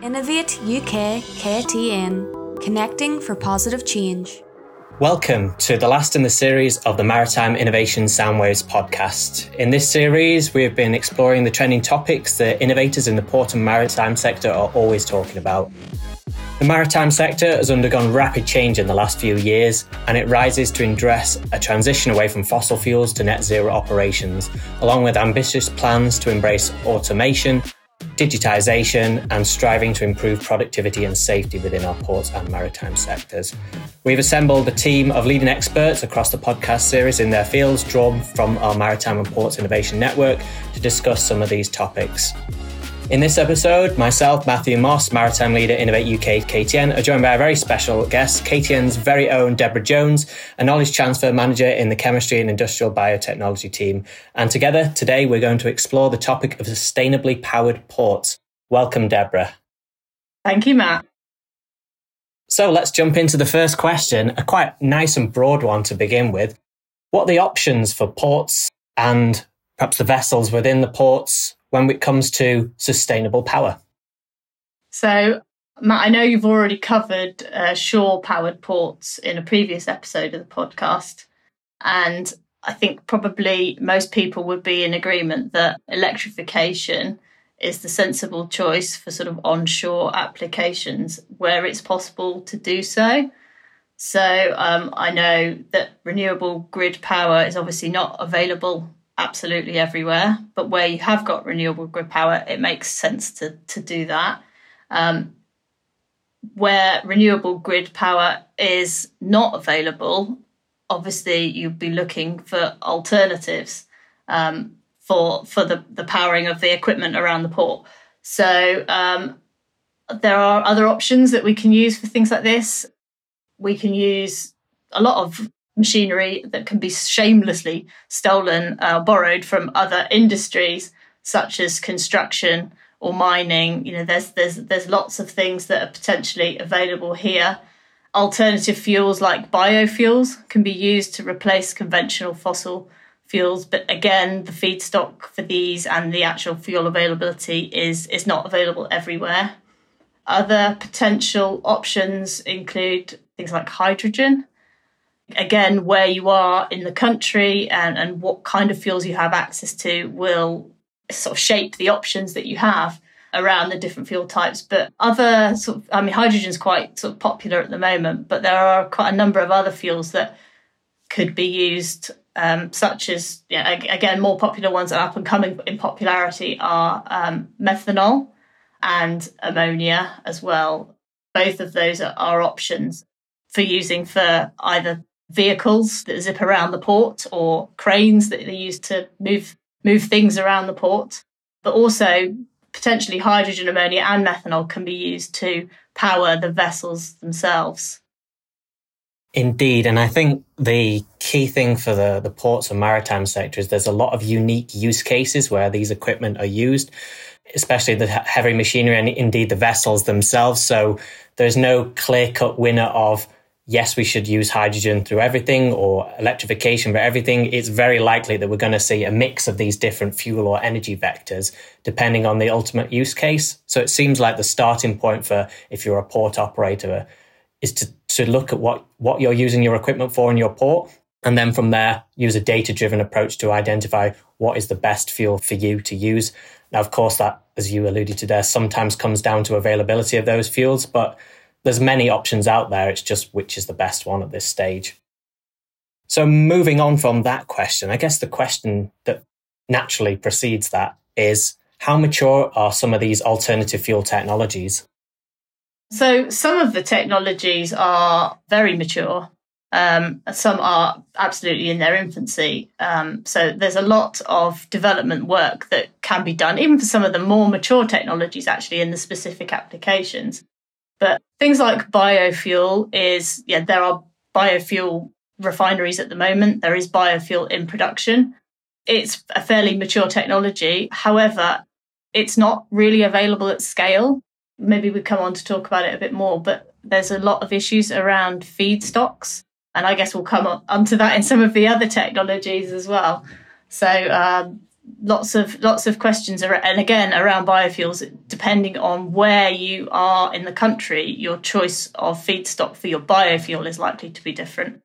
Innovate UK KTN, connecting for positive change. Welcome to the last in the series of the Maritime Innovation Soundwaves podcast. In this series, we have been exploring the trending topics that innovators in the port and maritime sector are always talking about. The maritime sector has undergone rapid change in the last few years, and it rises to address a transition away from fossil fuels to net zero operations, along with ambitious plans to embrace automation, digitisation, and striving to improve productivity and safety within our ports and maritime sectors. We've assembled a team of leading experts across the podcast series in their fields, drawn from our Maritime and Ports Innovation Network, to discuss some of these topics. In this episode, myself, Matthew Moss, Maritime Leader Innovate UK KTN, are joined by a very special guest, KTN's very own Deborah Jones, a knowledge transfer manager in the chemistry and industrial biotechnology team. And together, today, we're going to explore the topic of sustainably powered ports. Welcome, Deborah. Thank you, Matt. So let's jump into the first question, a quite nice and broad one to begin with. What are the options for ports and perhaps the vessels within the ports when it comes to sustainable power? So, Matt, I know you've already covered uh, shore powered ports in a previous episode of the podcast. And I think probably most people would be in agreement that electrification is the sensible choice for sort of onshore applications where it's possible to do so. So um, I know that renewable grid power is obviously not available absolutely everywhere, but where you have got renewable grid power, it makes sense to to do that. Um, where renewable grid power is not available, obviously you'd be looking for alternatives um, for for the the powering of the equipment around the port. So um, there are other options that we can use for things like this. We can use a lot of machinery that can be shamelessly stolen, uh, borrowed from other industries such as construction or mining. You know, there's there's there's lots of things that are potentially available here. Alternative fuels like biofuels can be used to replace conventional fossil fuels, but again, the feedstock for these and the actual fuel availability is is not available everywhere. Other potential options include things like hydrogen again, where you are in the country and, and what kind of fuels you have access to will sort of shape the options that you have around the different fuel types. But other sort of, I mean, hydrogen is quite sort of popular at the moment, but there are quite a number of other fuels that could be used, um, such as, yeah, again, more popular ones that are up and coming in popularity are um, methanol and ammonia as well. Both of those are, are options for using for either vehicles that zip around the port or cranes that they use to move move things around the port, but also potentially hydrogen, ammonia, and methanol can be used to power the vessels themselves. Indeed, and I think the key thing for the, the ports and maritime sector is there's a lot of unique use cases where these equipment are used, especially the heavy machinery and indeed the vessels themselves. So there's no clear cut winner of yes, we should use hydrogen through everything or electrification for everything, it's very likely that we're going to see a mix of these different fuel or energy vectors depending on the ultimate use case. So it seems like the starting point for if you're a port operator is to, to look at what, what you're using your equipment for in your port. And then from there, use a data driven approach to identify what is the best fuel for you to use. Now, of course, that, as you alluded to there, sometimes comes down to availability of those fuels, but there's many options out there. It's just which is the best one at this stage. So moving on from that question, I guess the question that naturally precedes that is how mature are some of these alternative fuel technologies? So some of the technologies are very mature. Um, some are absolutely in their infancy. Um, so there's a lot of development work that can be done, even for some of the more mature technologies, actually, in the specific applications. But things like biofuel is, yeah, there are biofuel refineries at the moment. There is biofuel in production. It's a fairly mature technology. However, it's not really available at scale. Maybe we come on to talk about it a bit more, but there's a lot of issues around feedstocks. And I guess we'll come on to that in some of the other technologies as well. So, um, lots of lots of questions and again around biofuels depending on where you are in the country your choice of feedstock for your biofuel is likely to be different.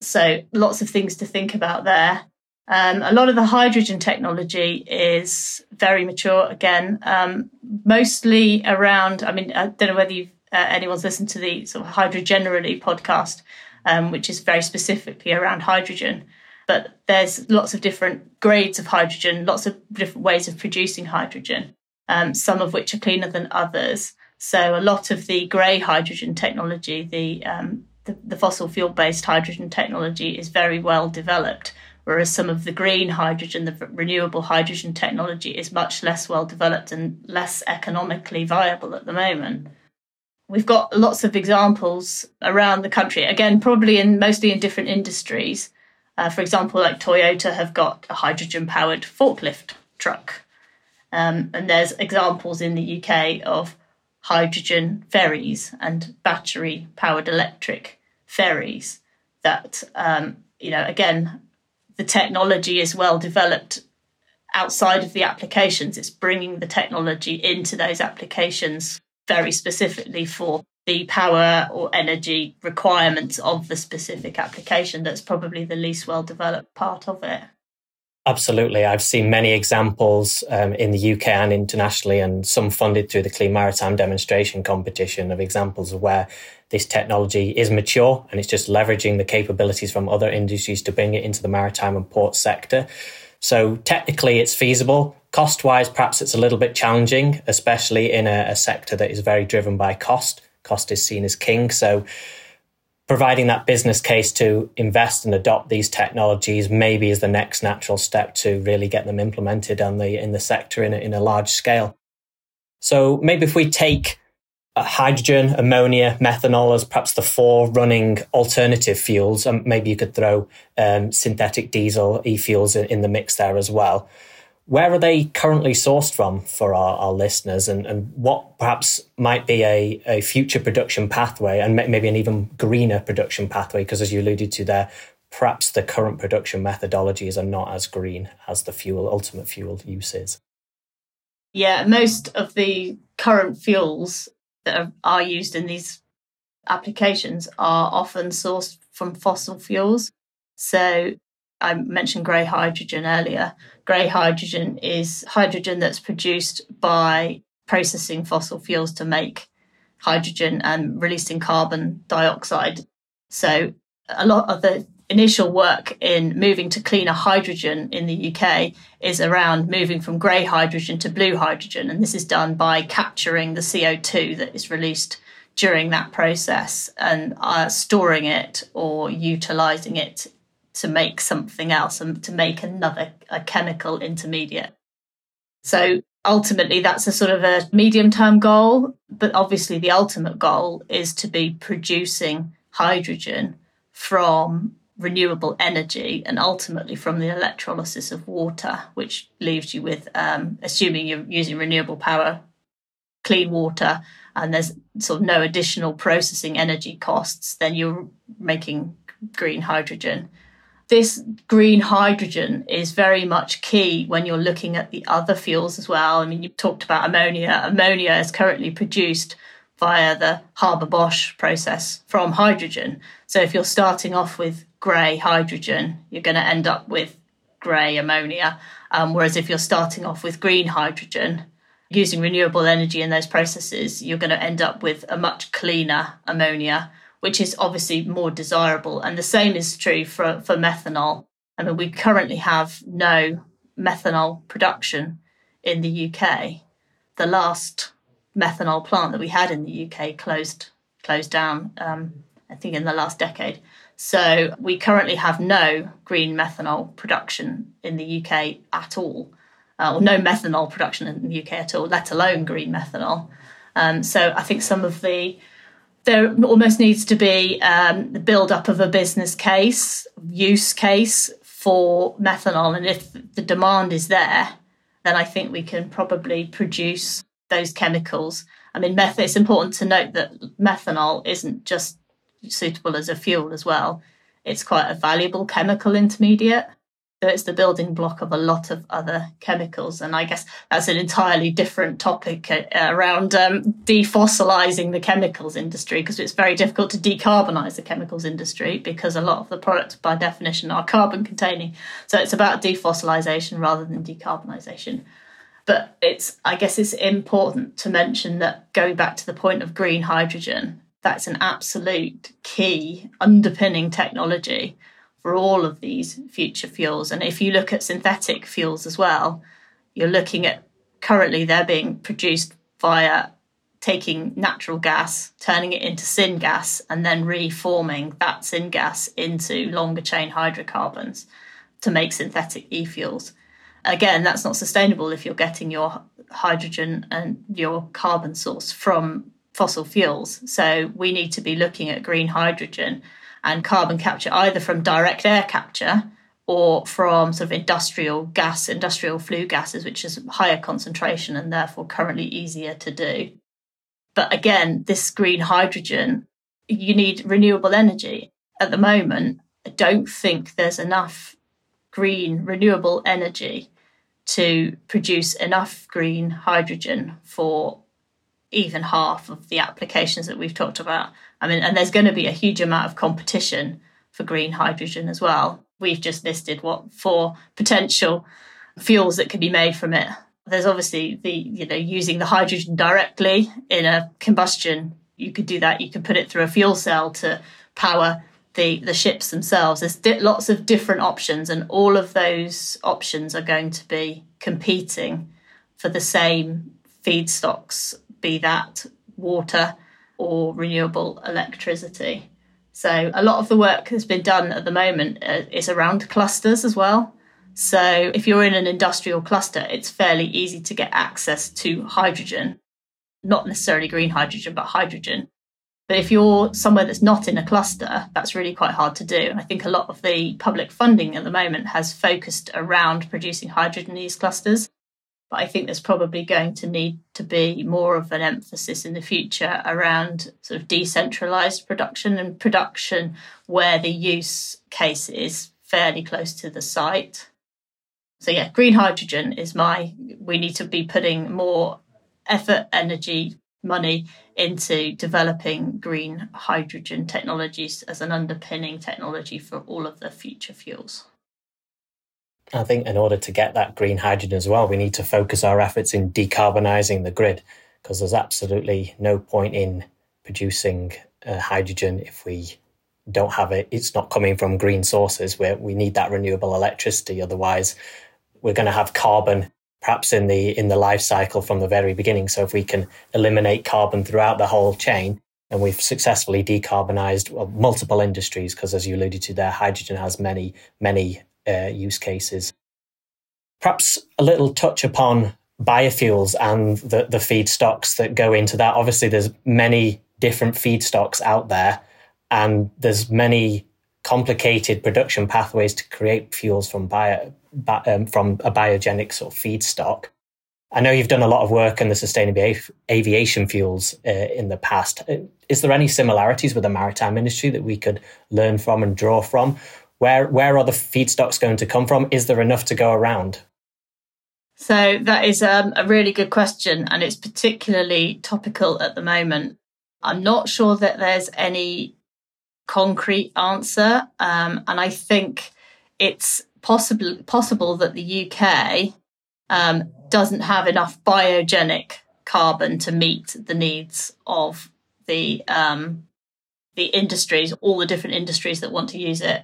So lots of things to think about there. Um, a lot of the hydrogen technology is very mature again um, mostly around i mean i don't know whether uh, anyone's listened to the sort of hydrogenerally podcast um, which is very specifically around hydrogen but there's lots of different grades of hydrogen, lots of different ways of producing hydrogen, um, some of which are cleaner than others. So a lot of the grey hydrogen technology, the, um, the, the fossil fuel based hydrogen technology, is very well developed, whereas some of the green hydrogen, the renewable hydrogen technology, is much less well developed and less economically viable at the moment. We've got lots of examples around the country, again, probably in mostly in different industries, uh, for example, like Toyota have got a hydrogen powered forklift truck. Um, and there's examples in the UK of hydrogen ferries and battery powered electric ferries that, um, you know, again, the technology is well developed outside of the applications. It's bringing the technology into those applications very specifically for the power or energy requirements of the specific application that's probably the least well developed part of it. Absolutely. I've seen many examples um, in the UK and internationally, and some funded through the Clean Maritime Demonstration Competition of examples of where this technology is mature and it's just leveraging the capabilities from other industries to bring it into the maritime and port sector. So technically, it's feasible. Cost wise, perhaps it's a little bit challenging, especially in a, a sector that is very driven by cost cost is seen as king. So providing that business case to invest and adopt these technologies maybe is the next natural step to really get them implemented on the in the sector in a, in a large scale. So maybe if we take uh, hydrogen, ammonia, methanol as perhaps the four running alternative fuels, and maybe you could throw um, synthetic diesel e-fuels in, in the mix there as well where are they currently sourced from for our, our listeners? And, and what perhaps might be a, a future production pathway and maybe an even greener production pathway? Because as you alluded to there perhaps the current production methodologies are not as green as the fuel ultimate fuel uses. Yeah most of the current fuels that are used in these applications are often sourced from fossil fuels. So I mentioned grey hydrogen earlier. Grey hydrogen is hydrogen that's produced by processing fossil fuels to make hydrogen and releasing carbon dioxide. So, a lot of the initial work in moving to cleaner hydrogen in the UK is around moving from grey hydrogen to blue hydrogen. And this is done by capturing the CO2 that is released during that process and uh, storing it or utilizing it to make something else and to make another a chemical intermediate. So ultimately that's a sort of a medium term goal, but obviously the ultimate goal is to be producing hydrogen from renewable energy and ultimately from the electrolysis of water, which leaves you with, um, assuming you're using renewable power, clean water, and there's sort of no additional processing energy costs, then you're making green hydrogen this green hydrogen is very much key when you're looking at the other fuels as well. I mean, you talked about ammonia. Ammonia is currently produced via the Haber Bosch process from hydrogen. So if you're starting off with grey hydrogen, you're going to end up with grey ammonia. Um, whereas if you're starting off with green hydrogen, using renewable energy in those processes, you're going to end up with a much cleaner ammonia which is obviously more desirable. And the same is true for, for methanol. I mean, we currently have no methanol production in the UK. The last methanol plant that we had in the UK closed closed down, um, I think, in the last decade. So we currently have no green methanol production in the UK at all, uh, or no methanol production in the UK at all, let alone green methanol. Um, so I think some of the there almost needs to be um, the build up of a business case, use case for methanol. And if the demand is there, then I think we can probably produce those chemicals. I mean, meth- it's important to note that methanol isn't just suitable as a fuel as well. It's quite a valuable chemical intermediate. So it's the building block of a lot of other chemicals. And I guess that's an entirely different topic uh, around um, defossilizing the chemicals industry because it's very difficult to decarbonize the chemicals industry because a lot of the products, by definition, are carbon containing. So it's about defossilization rather than decarbonization. But it's, I guess, it's important to mention that going back to the point of green hydrogen, that's an absolute key underpinning technology for all of these future fuels. And if you look at synthetic fuels as well, you're looking at currently they're being produced via taking natural gas, turning it into syngas, and then reforming that syngas into longer chain hydrocarbons to make synthetic e fuels. Again, that's not sustainable if you're getting your hydrogen and your carbon source from fossil fuels. So we need to be looking at green hydrogen and carbon capture either from direct air capture or from sort of industrial gas, industrial flue gases, which is higher concentration and therefore currently easier to do. But again, this green hydrogen, you need renewable energy. At the moment, I don't think there's enough green renewable energy to produce enough green hydrogen for even half of the applications that we've talked about. I mean, and there's going to be a huge amount of competition for green hydrogen as well. We've just listed what four potential fuels that could be made from it. There's obviously the, you know, using the hydrogen directly in a combustion. You could do that. You could put it through a fuel cell to power the, the ships themselves. There's di- lots of different options, and all of those options are going to be competing for the same feedstocks be that water or renewable electricity. So a lot of the work that's been done at the moment uh, is around clusters as well. So if you're in an industrial cluster, it's fairly easy to get access to hydrogen, not necessarily green hydrogen, but hydrogen. But if you're somewhere that's not in a cluster, that's really quite hard to do. And I think a lot of the public funding at the moment has focused around producing hydrogen in these clusters. But I think there's probably going to need to be more of an emphasis in the future around sort of decentralized production and production where the use case is fairly close to the site. So, yeah, green hydrogen is my, we need to be putting more effort, energy, money into developing green hydrogen technologies as an underpinning technology for all of the future fuels. I think in order to get that green hydrogen as well, we need to focus our efforts in decarbonising the grid because there's absolutely no point in producing uh, hydrogen if we don't have it. It's not coming from green sources where we need that renewable electricity. Otherwise, we're going to have carbon perhaps in the in the life cycle from the very beginning. So if we can eliminate carbon throughout the whole chain, and we've successfully decarbonized well, multiple industries because as you alluded to there hydrogen has many many uh, use cases. Perhaps a little touch upon biofuels and the, the feedstocks that go into that. Obviously, there's many different feedstocks out there, and there's many complicated production pathways to create fuels from bio, um, from a biogenic sort of feedstock. I know you've done a lot of work in the sustainable aviation fuels uh, in the past. Uh, is there any similarities with the maritime industry that we could learn from and draw from? Where where are the feedstocks going to come from? Is there enough to go around? So that is um, a really good question, and it's particularly topical at the moment. I'm not sure that there's any concrete answer, um, and I think it's possible possible that the UK um, doesn't have enough biogenic carbon to meet the needs of the um, the industries, all the different industries that want to use it.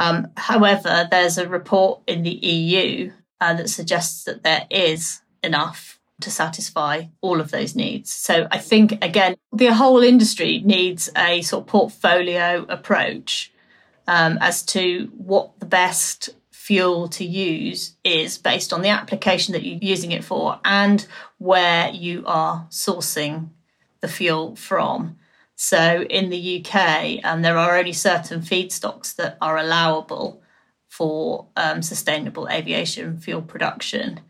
Um, however, there's a report in the EU uh, that suggests that there is enough to satisfy all of those needs. So I think, again, the whole industry needs a sort of portfolio approach um, as to what the best fuel to use is based on the application that you're using it for and where you are sourcing the fuel from. So in the UK, um, there are only certain feedstocks that are allowable for um, sustainable aviation fuel production.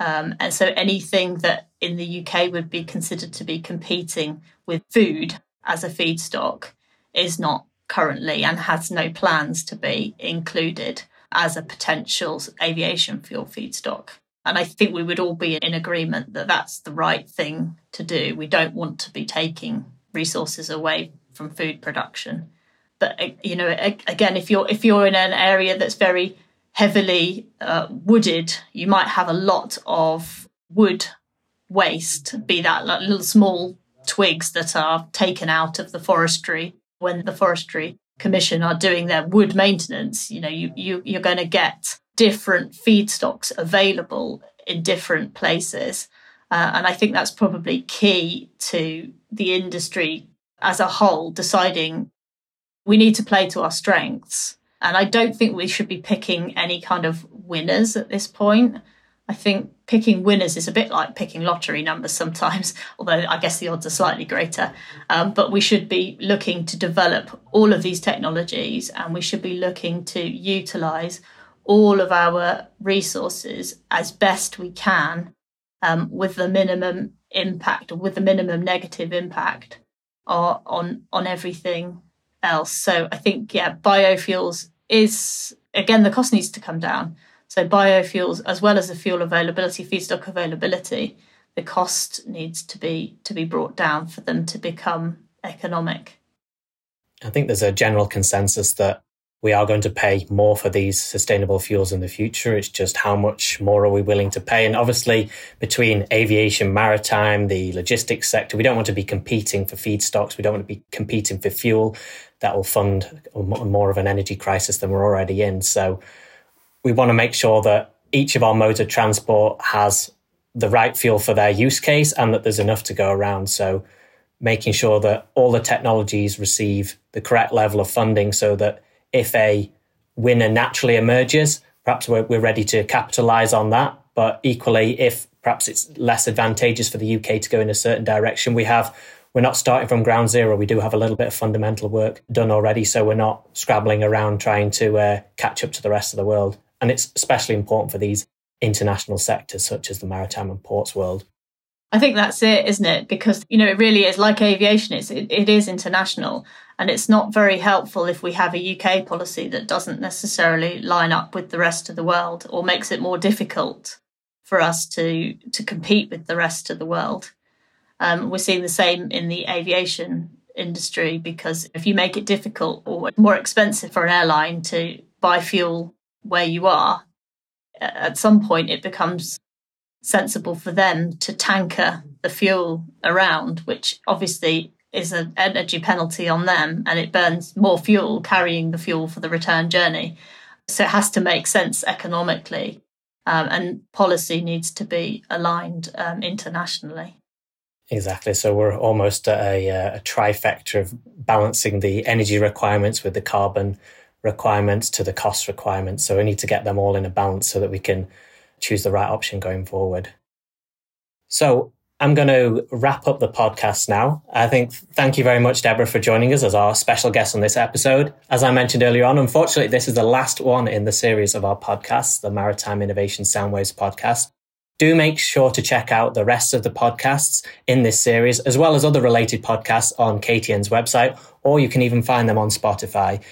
Um, and so anything that in the UK would be considered to be competing with food as a feedstock is not currently and has no plans to be included. as a potential aviation fuel feedstock. And I think we would all be in agreement that that's the right thing to do. We don't want to be taking resources away from food production. But uh, you know, again, if you're if you're in an area that's very heavily uh, wooded, you might have a lot of wood waste, be that like little small twigs that are taken out of the forestry when the forestry commission are doing their wood maintenance. You know, you, you you're going to get different feedstocks available in different places. Uh, and I think that's probably key to the industry as a whole deciding we need to play to our strengths. And I don't think we should be picking any kind of winners at this point. I think picking winners is a bit like picking lottery numbers sometimes, although I guess the odds are slightly greater. Um, but we should be looking to develop all of these technologies and we should be looking to utilize all of our resources as best we can um, with the minimum impact with the minimum negative impact on on everything else. So I think yeah, biofuels is again the cost needs to come down. So biofuels, as well as the fuel availability, feedstock availability, the cost needs to be to be brought down for them to become economic. I think there's a general consensus that we are going to pay more for these sustainable fuels in the future. It's just how much more are we willing to pay? And obviously, between aviation, maritime, the logistics sector, we don't want to be competing for feedstocks. We don't want to be competing for fuel that will fund more of an energy crisis than we're already in. So we want to make sure that each of our modes of transport has the right fuel for their use case and that there's enough to go around. So making sure that all the technologies receive the correct level of funding so that if a winner naturally emerges, perhaps we're, we're ready to capitalize on that. But equally, if perhaps it's less advantageous for the UK to go in a certain direction, we have we're not starting from ground zero. We do have a little bit of fundamental work done already, so we're not scrabbling around trying to uh, catch up to the rest of the world. And it's especially important for these international sectors such as the maritime and ports world. I think that's it, isn't it? Because you know it really is like aviation. It's it, it is international, and it's not very helpful if we have a UK policy that doesn't necessarily line up with the rest of the world, or makes it more difficult for us to to compete with the rest of the world. Um, we're seeing the same in the aviation industry because if you make it difficult or more expensive for an airline to buy fuel where you are, at some point it becomes sensible for them to tanker the fuel around, which obviously is an energy penalty on them and it burns more fuel carrying the fuel for the return journey. So it has to make sense economically um, and policy needs to be aligned um, internationally. Exactly. So we're almost at a, a trifecta of balancing the energy requirements with the carbon requirements to the cost requirements. So we need to get them all in a balance so that we can choose the right option going forward. So I'm going to wrap up the podcast now. I think thank you very much, Deborah, for joining us as our special guest on this episode. As I mentioned earlier on, unfortunately, this is the last one in the series of our podcasts, the Maritime Innovation Soundwaves podcast. Do make sure to check out the rest of the podcasts in this series, as well as other related podcasts on KTN's website, or you can even find them on Spotify.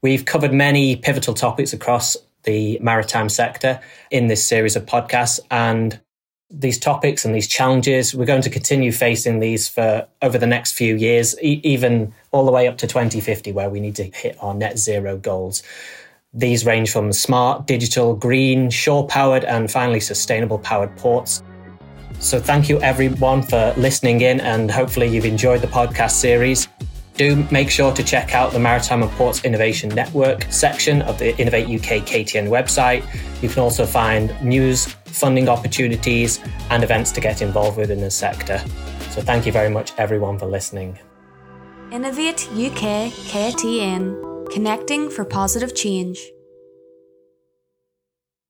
We've covered many pivotal topics across the maritime sector in this series of podcasts. And these topics and these challenges, we're going to continue facing these for over the next few years, e- even all the way up to 2050, where we need to hit our net zero goals. These range from smart, digital, green, shore powered, and finally sustainable powered ports. So, thank you everyone for listening in, and hopefully, you've enjoyed the podcast series do make sure to check out the Maritime and Ports Innovation Network section of the Innovate UK KTN website. You can also find news, funding opportunities, and events to get involved with in the sector. So thank you very much, everyone, for listening. Innovate UK KTN, connecting for positive change.